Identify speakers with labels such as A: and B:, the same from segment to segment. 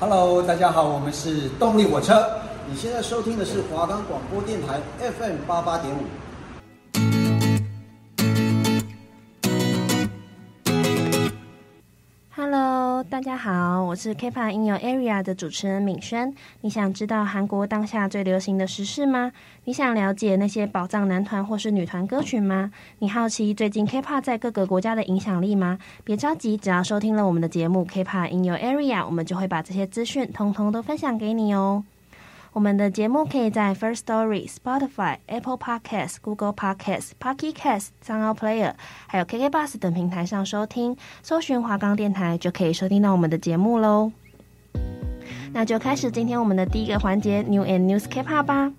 A: Hello，大家好，我们是动力火车。你现在收听的是华冈广播电台 FM 八八点五。
B: 大家好，我是 K-pop in your area 的主持人敏轩。你想知道韩国当下最流行的时事吗？你想了解那些宝藏男团或是女团歌曲吗？你好奇最近 K-pop 在各个国家的影响力吗？别着急，只要收听了我们的节目 K-pop in your area，我们就会把这些资讯通通都分享给你哦。我们的节目可以在 First Story、Spotify、Apple Podcasts、Google Podcasts、Pocket Casts、SoundPlayer，还有 KK Bus 等平台上收听，搜寻华冈电台就可以收听到我们的节目喽。那就开始今天我们的第一个环节 New and News K-pop 吧。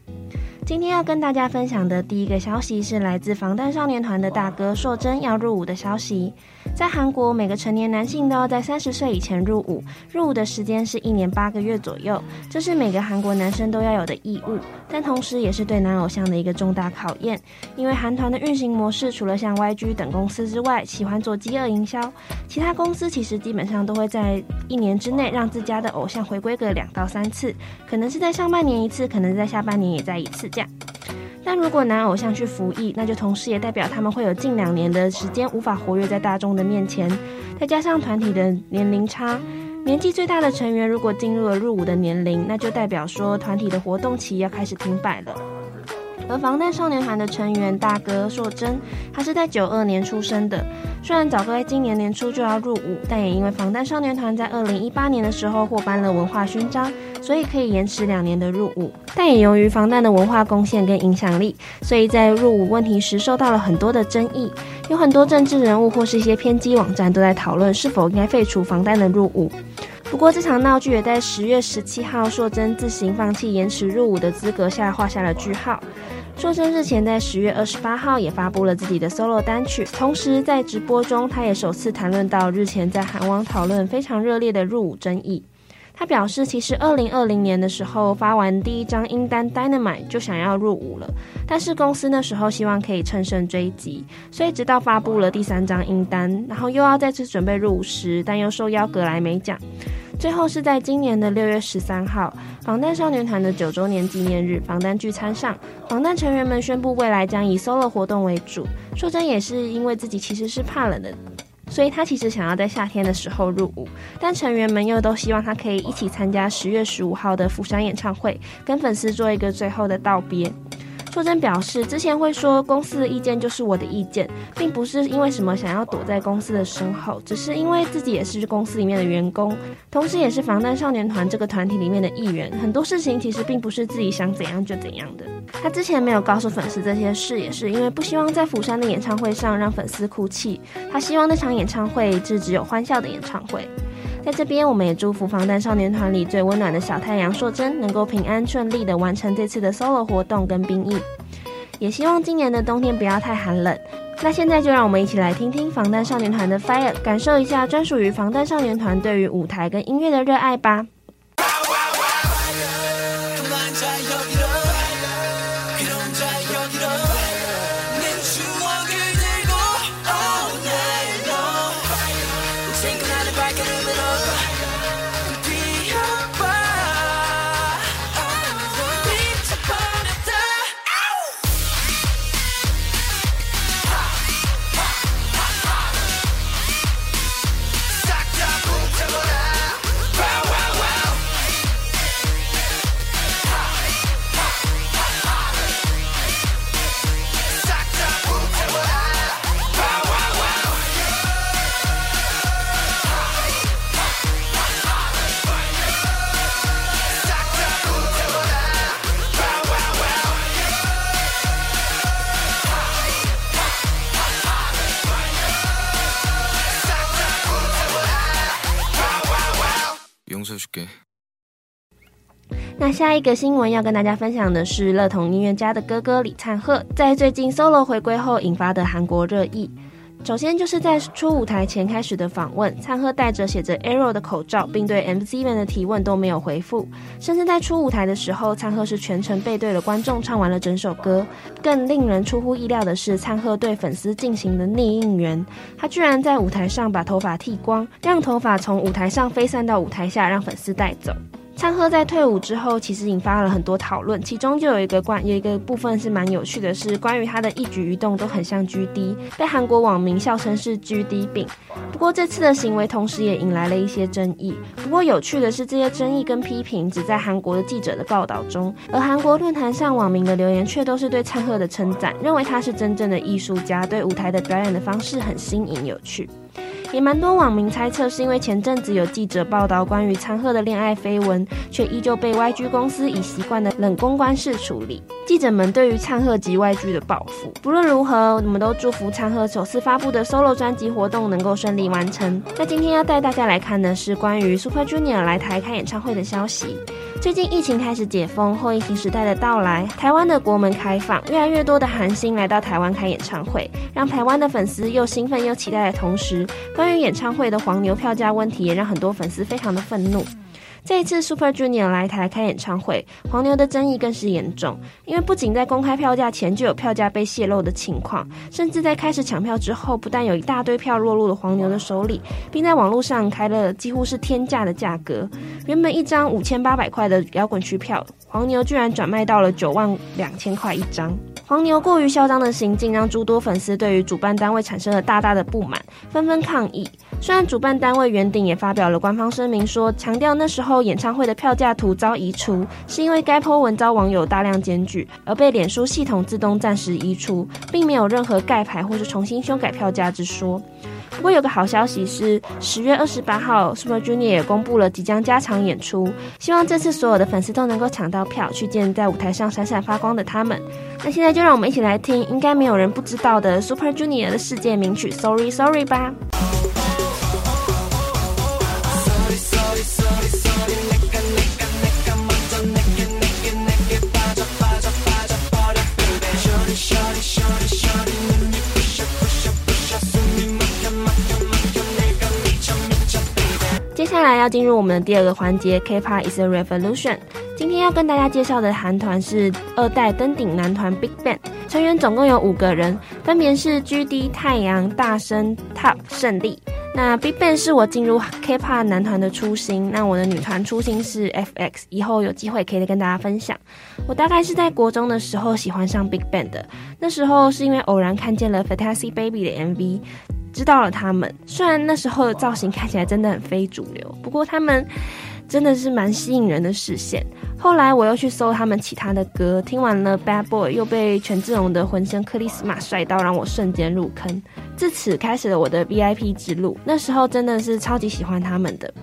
B: 今天要跟大家分享的第一个消息是来自防弹少年团的大哥硕珍要入伍的消息。在韩国，每个成年男性都要在三十岁以前入伍，入伍的时间是一年八个月左右，这是每个韩国男生都要有的义务，但同时也是对男偶像的一个重大考验。因为韩团的运行模式，除了像 YG 等公司之外，喜欢做饥饿营销，其他公司其实基本上都会在一年之内让自家的偶像回归个两到三次，可能是在上半年一次，可能在下半年也在一次。但如果男偶像去服役，那就同时也代表他们会有近两年的时间无法活跃在大众的面前。再加上团体的年龄差，年纪最大的成员如果进入了入伍的年龄，那就代表说团体的活动期要开始停摆了。而防弹少年团的成员大哥硕珍，他是在九二年出生的。虽然早哥在今年年初就要入伍，但也因为防弹少年团在二零一八年的时候获颁了文化勋章，所以可以延迟两年的入伍。但也由于防弹的文化贡献跟影响力，所以在入伍问题时受到了很多的争议。有很多政治人物或是一些偏激网站都在讨论是否应该废除防弹的入伍。不过这场闹剧也在十月十七号硕珍自行放弃延迟入伍的资格下画下了句号。硕珍日前在十月二十八号也发布了自己的 solo 单曲，同时在直播中，他也首次谈论到日前在韩网讨论非常热烈的入伍争议。他表示，其实二零二零年的时候发完第一张音单 Dynamite 就想要入伍了，但是公司那时候希望可以乘胜追击，所以直到发布了第三张音单，然后又要再次准备入伍时，但又受邀格莱美奖。最后是在今年的六月十三号，防弹少年团的九周年纪念日，防弹聚餐上，防弹成员们宣布未来将以 solo 活动为主。硕珍也是因为自己其实是怕冷的，所以他其实想要在夏天的时候入伍，但成员们又都希望他可以一起参加十月十五号的釜山演唱会，跟粉丝做一个最后的道别。硕珍表示，之前会说公司的意见就是我的意见，并不是因为什么想要躲在公司的身后，只是因为自己也是公司里面的员工，同时也是防弹少年团这个团体里面的一员。很多事情其实并不是自己想怎样就怎样的。他之前没有告诉粉丝这些事，也是因为不希望在釜山的演唱会上让粉丝哭泣。他希望那场演唱会是只有欢笑的演唱会。在这边，我们也祝福防弹少年团里最温暖的小太阳硕珍能够平安顺利的完成这次的 solo 活动跟兵役，也希望今年的冬天不要太寒冷。那现在就让我们一起来听听防弹少年团的 Fire，感受一下专属于防弹少年团对于舞台跟音乐的热爱吧。下一个新闻要跟大家分享的是，乐童音乐家的哥哥李灿赫在最近 solo 回归后引发的韩国热议。首先就是在出舞台前开始的访问，灿赫戴着写着 Arrow 的口罩，并对 MC 们的提问都没有回复。甚至在出舞台的时候，灿赫是全程背对了观众唱完了整首歌。更令人出乎意料的是，灿赫对粉丝进行了逆应援，他居然在舞台上把头发剃光，让头发从舞台上飞散到舞台下，让粉丝带走。灿赫在退伍之后，其实引发了很多讨论，其中就有一个关有一个部分是蛮有趣的，是关于他的一举一动都很像 GD，被韩国网民笑称是 GD 病。不过这次的行为同时也引来了一些争议。不过有趣的是，这些争议跟批评只在韩国的记者的报道中，而韩国论坛上网民的留言却都是对灿赫的称赞，认为他是真正的艺术家，对舞台的表演的方式很新颖有趣。也蛮多网民猜测，是因为前阵子有记者报道关于灿赫的恋爱绯闻，却依旧被 YG 公司以习惯的冷公关式处理。记者们对于灿赫及 YG 的报复，不论如何，我们都祝福灿赫首次发布的 solo 专辑活动能够顺利完成。那今天要带大家来看的是关于 Super Junior 来台开演唱会的消息。最近疫情开始解封，后疫情时代的到来，台湾的国门开放，越来越多的韩星来到台湾开演唱会，让台湾的粉丝又兴奋又期待的同时，关于演唱会的黄牛票价问题，也让很多粉丝非常的愤怒。这一次 Super Junior 来台开演唱会，黄牛的争议更是严重，因为不仅在公开票价前就有票价被泄露的情况，甚至在开始抢票之后，不但有一大堆票落入了黄牛的手里，并在网络上开了几乎是天价的价格。原本一张五千八百块的摇滚区票，黄牛居然转卖到了九万两千块一张。黄牛过于嚣张的行径，让诸多粉丝对于主办单位产生了大大的不满，纷纷抗议。虽然主办单位圆顶也发表了官方声明说，强调那时候演唱会的票价图遭移除，是因为该 po 文遭网友大量检举，而被脸书系统自动暂时移除，并没有任何盖牌或是重新修改票价之说。不过有个好消息是，十月二十八号，Super Junior 也公布了即将加场演出，希望这次所有的粉丝都能够抢到票，去见在舞台上闪闪发光的他们。那现在就让我们一起来听，应该没有人不知道的 Super Junior 的世界名曲《Sorry Sorry》吧。接下来要进入我们的第二个环节，K-pop is a revolution。今天要跟大家介绍的韩团是二代登顶男团 BigBang，成员总共有五个人，分别是 GD、太阳、大升、TOP、胜利。那 BigBang 是我进入 K-pop 男团的初心，那我的女团初心是 FX，以后有机会可以跟大家分享。我大概是在国中的时候喜欢上 BigBang 的，那时候是因为偶然看见了 Fantasy Baby 的 MV。知道了他们，虽然那时候的造型看起来真的很非主流，不过他们真的是蛮吸引人的视线。后来我又去搜他们其他的歌，听完了《Bad Boy》，又被权志龙的浑身克里斯玛帅到让我瞬间入坑，自此开始了我的 VIP 之路。那时候真的是超级喜欢他们的。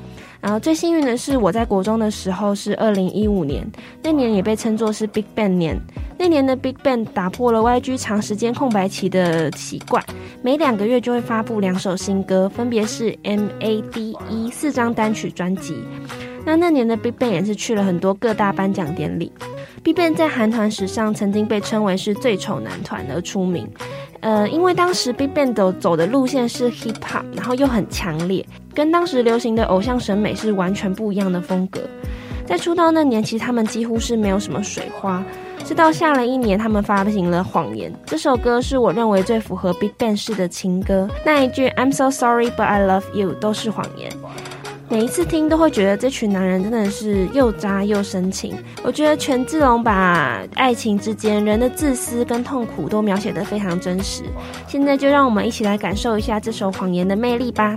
B: 然后最幸运的是，我在国中的时候是二零一五年，那年也被称作是 Big Bang 年。那年的 Big Bang 打破了 YG 长时间空白期的习惯，每两个月就会发布两首新歌，分别是 MADE 四张单曲专辑。那那年的 Big Bang 也是去了很多各大颁奖典礼。Big Bang 在韩团史上曾经被称为是最丑男团而出名。呃，因为当时 Big Bang 走走的路线是 Hip Hop，然后又很强烈，跟当时流行的偶像审美是完全不一样的风格。在出道那年，其实他们几乎是没有什么水花。直到下了一年，他们发行了《谎言》这首歌，是我认为最符合 Big Bang 式的情歌。那一句 "I'm so sorry, but I love you" 都是谎言。每一次听都会觉得这群男人真的是又渣又深情。我觉得权志龙把爱情之间人的自私跟痛苦都描写得非常真实。现在就让我们一起来感受一下这首《谎言》的魅力吧。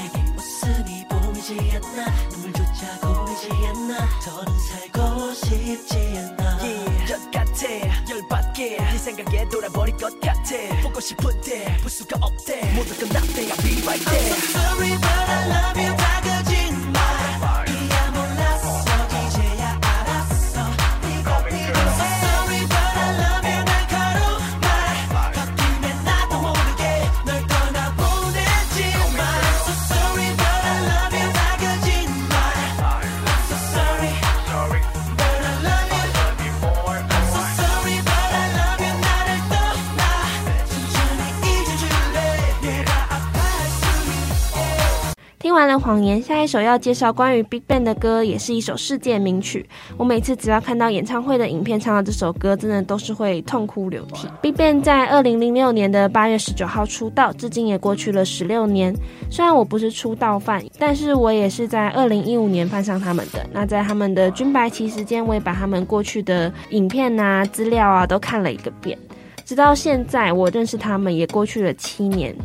C: 보이지 않나? 눈물조차 보이지 않나? 더는 살고 싶지 않아
D: yeah. 열 같아. 열받게. 네 생각에 돌아버릴 것 같아. 보고 싶은데 볼 수가 없대. 모두 끝났대 I'll be right
C: I'm
D: there
C: so sorry but I love you. 다 거짓
B: 完了谎言，下一首要介绍关于 BigBang 的歌，也是一首世界名曲。我每次只要看到演唱会的影片，唱到这首歌，真的都是会痛哭流涕。BigBang 在二零零六年的八月十九号出道，至今也过去了十六年。虽然我不是出道饭，但是我也是在二零一五年翻上他们的。那在他们的军白旗时间，我也把他们过去的影片啊、资料啊都看了一个遍。直到现在，我认识他们也过去了七年。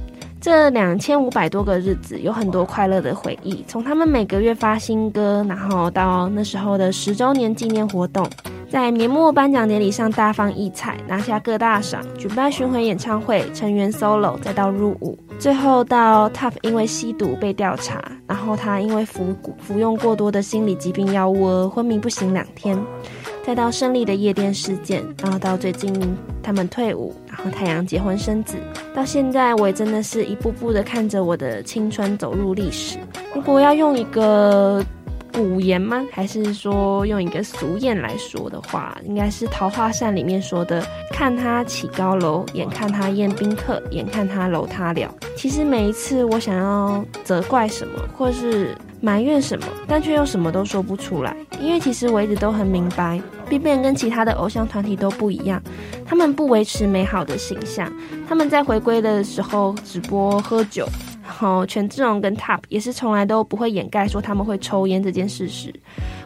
B: 这两千五百多个日子，有很多快乐的回忆。从他们每个月发新歌，然后到那时候的十周年纪念活动，在年末颁奖典礼上大放异彩，拿下各大赏，举办巡回演唱会，成员 solo，再到入伍，最后到 TOP 因为吸毒被调查，然后他因为服服用过多的心理疾病药物而昏迷不醒两天，再到胜利的夜店事件，然后到最近他们退伍，然后太阳结婚生子。到现在，我也真的是一步步的看着我的青春走入历史。如果要用一个古言吗？还是说用一个俗谚来说的话，应该是《桃花扇》里面说的：“看他起高楼，眼看他宴宾客，眼看他楼塌了。”其实每一次我想要责怪什么，或是埋怨什么，但却又什么都说不出来，因为其实我一直都很明白，BigBang 跟其他的偶像团体都不一样，他们不维持美好的形象，他们在回归的时候直播喝酒。然后权志龙跟 TOP 也是从来都不会掩盖说他们会抽烟这件事实。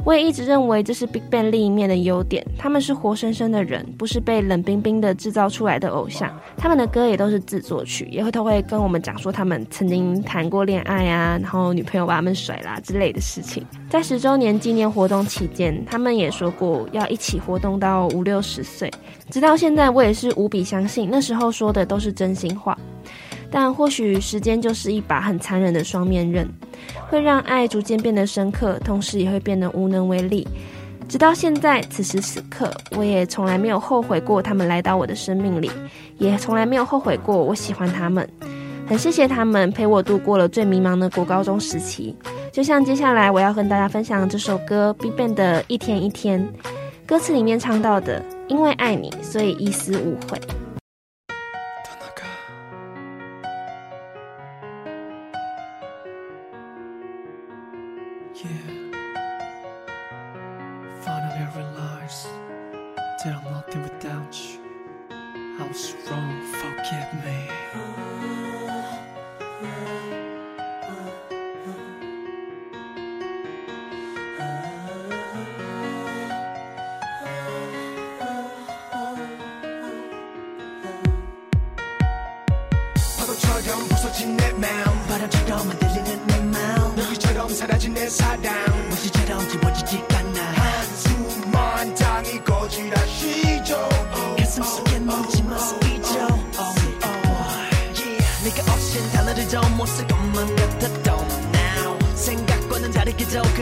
B: 我也一直认为这是 BigBang 另一面的优点，他们是活生生的人，不是被冷冰冰的制造出来的偶像。他们的歌也都是自作曲，也会都会跟我们讲说他们曾经谈过恋爱啊，然后女朋友把他们甩啦之类的事情。在十周年纪念活动期间，他们也说过要一起活动到五六十岁。直到现在，我也是无比相信那时候说的都是真心话。但或许时间就是一把很残忍的双面刃，会让爱逐渐变得深刻，同时也会变得无能为力。直到现在，此时此刻，我也从来没有后悔过他们来到我的生命里，也从来没有后悔过我喜欢他们。很谢谢他们陪我度过了最迷茫的国高中时期。就像接下来我要跟大家分享这首歌 BigBang 的一天一天，歌词里面唱到的：因为爱你，所以一丝无悔。
E: Yeah. Finally, I realized that I'm nothing
C: without
D: you. I was wrong, forgive me.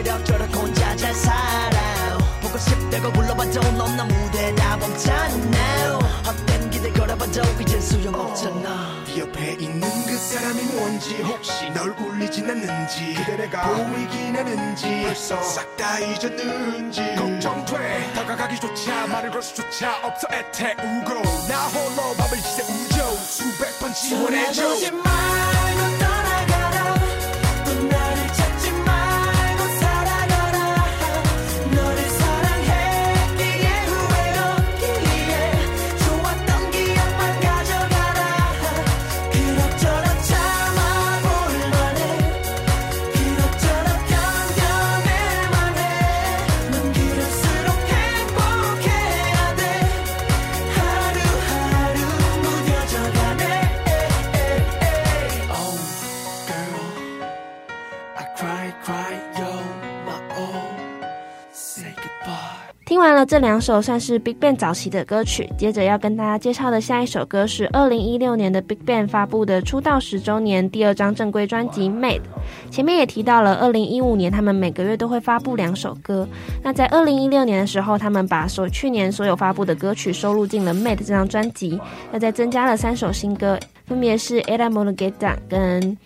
C: 그럭저럭 혼자 잘 살아 보고 싶다고 불러봐도 넌나 무대 다 멈췄나 헛된 기대 걸어봐도 이젠 소용없잖아.
F: 네 어, 옆에 있는 그 사람이 뭔지 혹시 널 울리진 않는지 그대가 보이긴 하는지 벌써 싹 다 잊었는지. 걱정돼. 다가가기조차 말을 걸 수조차 없어 애태우고. 나 홀로 밥을 지새우죠. 수백 번 지원해줘
C: 完了这两首算是 BigBang 早期的歌曲，接着要跟大家介绍的下一首歌是二零一六年的 BigBang 发布的出道十周年第二张正规专辑《Made》。前面也提到了，二零一五年他们每个月都会发布两首歌。那在二零一六年的时候，他们把所去年所有发布的歌曲收录进了《Made》这张专辑，那再增加了三首新歌，分别是《Get Down》跟《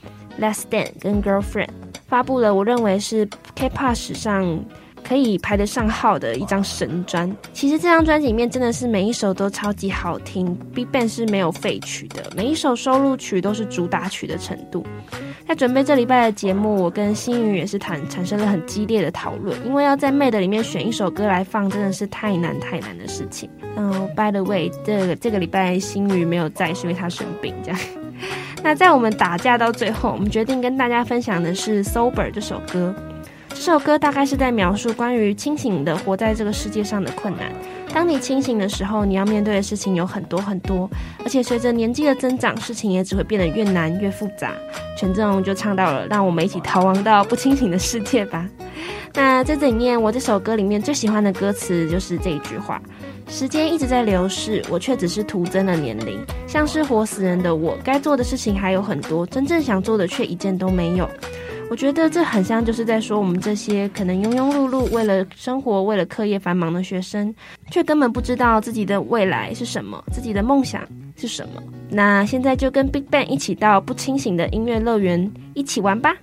C: Last Dance》跟《Girlfriend》，发布了我认为是 K-pop 史上。可以排得上号的一张神专。其实这张专辑里面真的是每一首都超级好听，BigBang 是没有废曲的，每一首收录曲都是主打曲的程度。在准备这礼拜的节目，我跟星宇也是谈产生了很激烈的讨论，因为要在 Made 里面选一首歌来放，真的是太难太难的事情。嗯，By the way，这个这个礼拜星宇没有在，是因为他生病这样。那在我们打架到最后，我们决定跟大家分享的是《Sober》这首歌。这首歌大概是在描述关于清醒的活在这个世界上的困难。当你清醒的时候，你要面对的事情有很多很多，而且随着年纪的增长，事情也只会变得越难越复杂。权志龙就唱到了，让我们一起逃亡到不清醒的世界吧。那在这里面，我这首歌里面最喜欢的歌词就是这一句话：时间一直在流逝，我却只是徒增了年龄，像是活死人的我，该做的事情还有很多，真正想做的却一件都没有。我觉得这很像，就是在说我们这些可能庸庸碌碌、为了生活、为了课业繁忙的学生，却根本不知道自己的未来是什么，自己的梦想是什么。那现在就跟 BigBang 一起到不清醒的音乐乐园一起玩吧。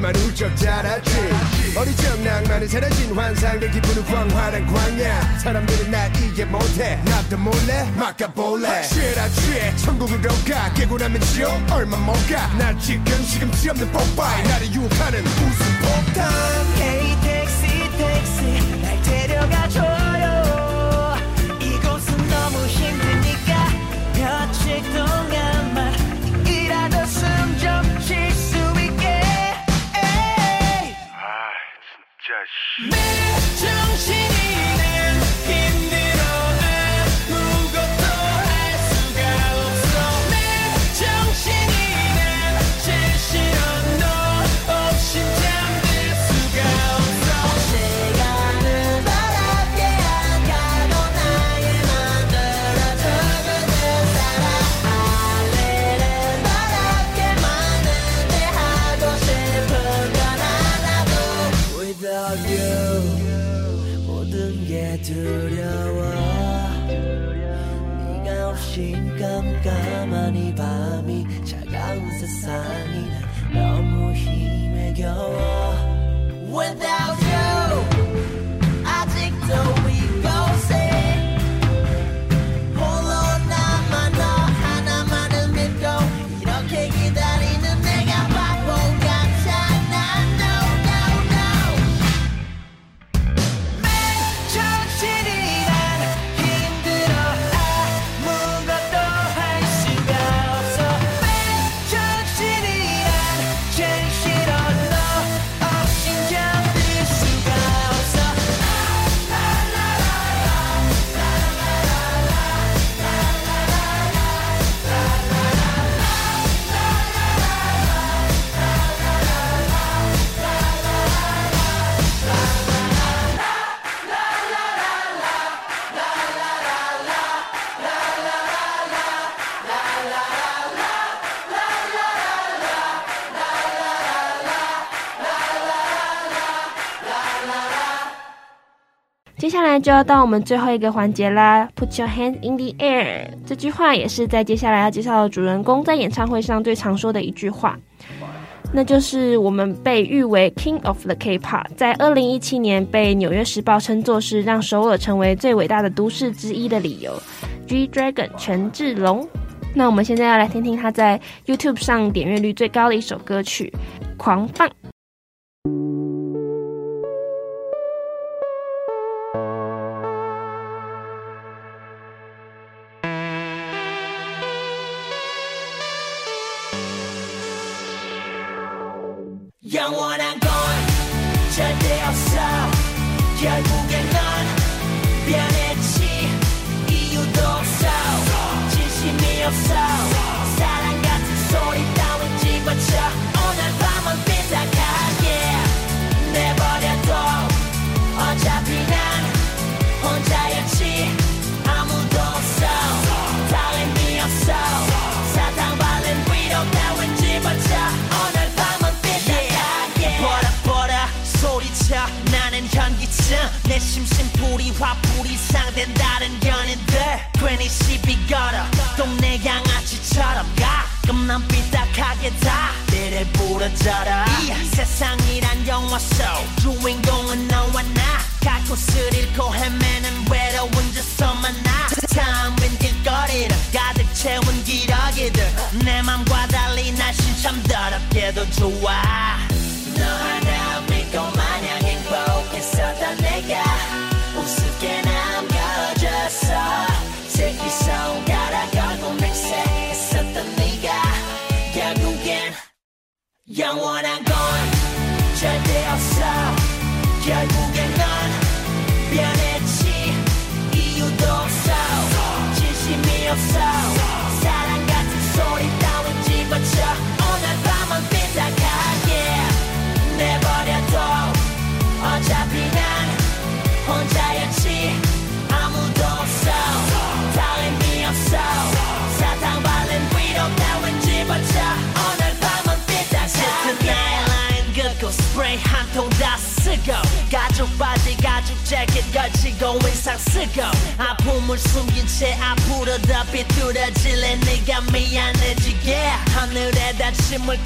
C: 그렇지만
G: 울적 자랐지. 어릴 적 낭만은 사라진 환상들 기분은 광활한 광야. 사람들은 날 이해 못해. 나도 몰래 막아볼래. 취해라 취해 천국으로 가. 깨고 나면 지옥. 얼마 못가날 지금 지금 지 없는 뽀빠이 나를 유혹하는 웃음 폭탄.
C: Hey 택시 택시 날 데려가줘.
D: Man.
C: 깜깜한 이 밤이 차가운 세상이 너무 힘에 겨워.
B: 来
C: 就要到我们最后一个环节啦，Put your hand in the air。这句话也是在接下来要介绍的主人公在演唱会上最常说的一句话，那就是我们被誉为 King of the K-pop，在二零一七年被《纽约时报》称作是让首尔成为最伟大的都市之一的理由。G Dragon 权志龙。那我们现在要来听听他在 YouTube 上点阅率最高的一首歌曲《狂放》。 영원한 건 절대 없어. 결국엔 넌 변했지. 이유도 없어. 진심이 없어. 사랑 같은 소리 따윈 집어쳐. 쓰고 가죽 바지 가죽 재킷 걸치고 인상 쓰고. 아픔을 숨긴 채 앞으로 더 비뚤어질래 네가 미안해지게. 하늘에 다짐을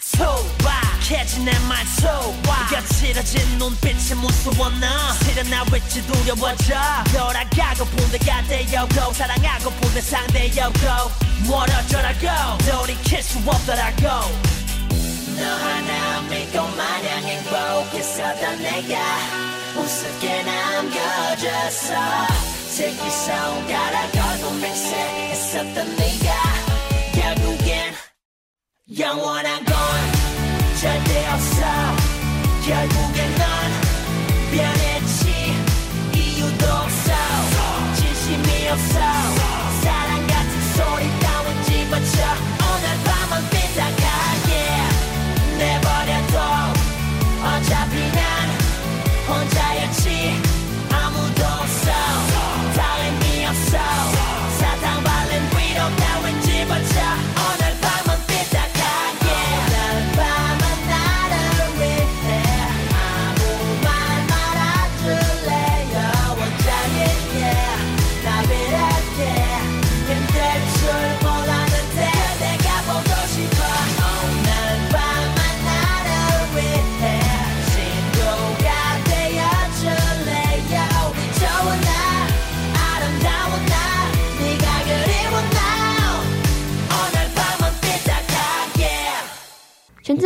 C: 소박해진 내말 소박 거칠어진 눈빛이 무서워 나? 싫어 나 왠지 두려워져. 돌아가고픈 내가 되려고 사랑하고픈 내 상대여고. 멀어져라고. 돌이킬 수 없더라고. 너 하나 믿고 마냥 행복했었던 내가 우습게 남겨졌어. 새끼 손가락하고 맹세했었던 네가 결국엔 영원한 건 절대 없어. 결국엔 넌 변했지. 이유도 없어. 진심이 없어.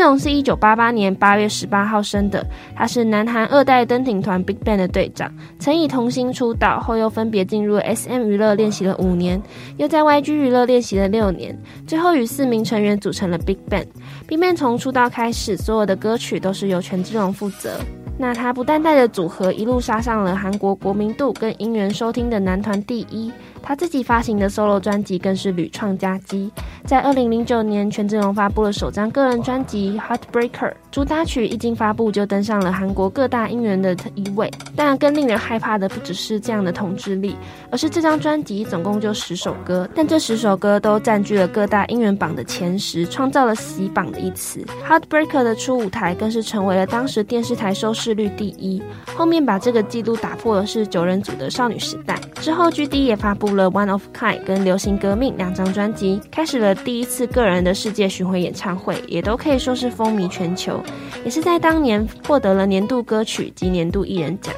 C: 志龙是一九八八年八月十八号生的，他是南韩二代登顶团 BigBang 的队长，曾以童星出道，后又分别进入 SM 娱乐练习了五年，又在 YG 娱乐练习了六年，最后与四名成员组成了 BigBang。BigBang 从出道开始，所有的歌曲都是由权志龙负责。那他不但带着组合一路杀上了韩国国民度跟音源收听的男团第一。他自己发行的 solo 专辑更是屡创佳绩，在二零零九年，权志龙发布了首张个人专辑《Heartbreaker》，主打曲一经发布就登上了韩国各大音源的一位。但更令人害怕的不只是这样的统治力，而是这张专辑总共就十首歌，但这十首歌都占据了各大音源榜的前十，创造了洗榜的一词。《Heartbreaker》的初舞台更是成为了当时电视台收
B: 视率第一。后面把这个记录打破的是九人组的少女时代。之后，GD 也发布了《One of Kind》跟《流行革命》两张专辑，开始了第一次个人的世界巡回演唱会，也都可以说是风靡全球，也是在当年获得了年度歌曲及年度艺人奖。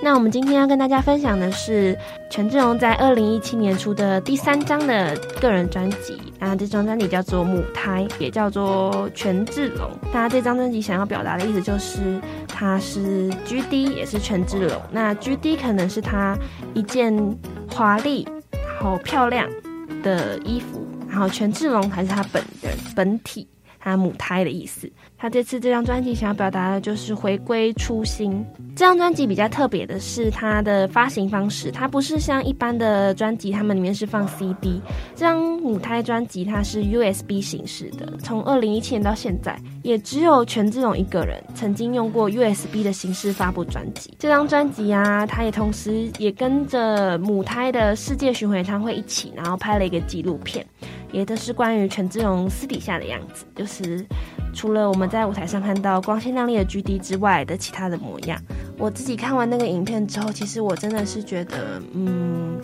B: 那我们今天要跟大家分享的是权志龙在二零一七年出的第三张的个人专辑，那这张专辑叫做《母胎》，也叫做权志龙。那这张专辑想要表达的意思就是，他是 GD，也是权志龙。那 GD 可能是他一件华丽、好漂亮的衣服，然后权志龙才是他本人本体，他母胎的意思。他这次这张专辑想要表达的就是回归初心。这张专辑比较特别的是它的发行方式，它不是像一般的专辑，他们里面是放 CD。这张母胎专辑它是 USB 形式的，从二零一七年到现在，也只有权志龙一个人曾经用过 USB 的形式发布专辑。这张专辑啊，他也同时也跟着母胎的世界巡回演唱会一起，然后拍了一个纪录片，也都是关于权志龙私底下的样子，就是。除了我们在舞台上看到光鲜亮丽的 GD 之外的其他的模样，我自己看完那个影片之后，其实我真的是觉得，嗯，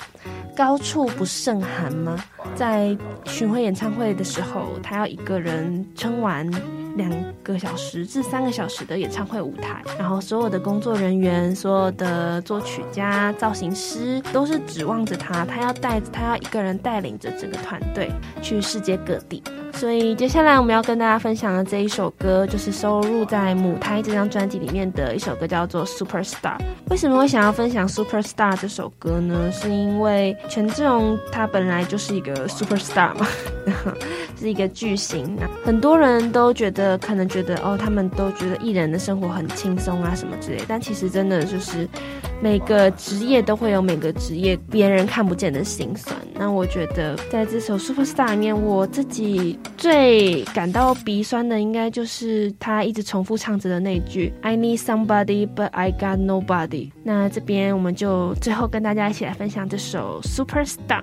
B: 高处不胜寒吗？在巡回演唱会的时候，他要一个人撑完两个小时至三个小时的演唱会舞台，然后所有的工作人员、所有的作曲家、造型师都是指望着他，他要带，他要一个人带领着整个团队去世界各地。所以接下来我们要跟大家分享的这一首歌，就是收录在《母胎》这张专辑里面的一首歌，叫做《Superstar》。为什么会想要分享《Superstar》这首歌呢？是因为权志龙他本来就是一个 Superstar 嘛，是一个巨星。很多人都觉得，可能觉得哦，他们都觉得艺人的生活很轻松啊什么之类，但其实真的就是每个职业都会有每个职业别人看不见的辛酸。那我觉得在这首《Superstar》里面，我自己。最感到鼻酸的，应该就是他一直重复唱着的那句 "I need somebody, but I got nobody"。那这边我们就最后跟大家一起来分享这首 Superstar。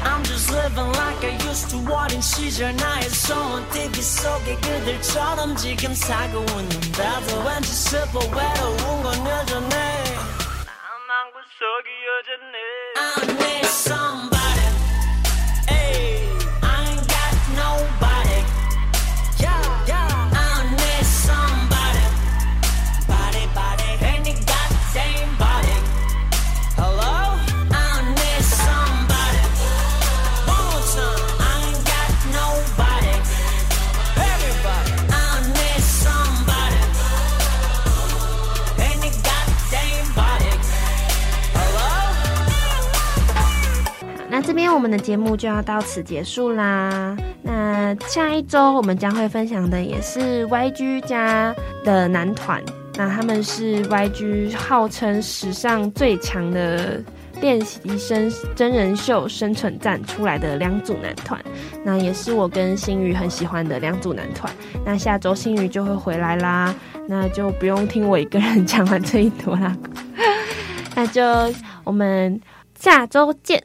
B: living like I used
C: to. What in season? I saw on TV so good they told them you can tag on them that when you sip a I'm not so good I'm
B: 的节目就要到此结束啦。那下一周我们将会分享的也是 YG 家的男团，那他们是 YG 号称史上最强的练习生真人秀生存战出来的两组男团，那也是我跟新宇很喜欢的两组男团。那下周新宇就会回来啦，那就不用听我一个人讲完这一坨啦。那就我们下周见。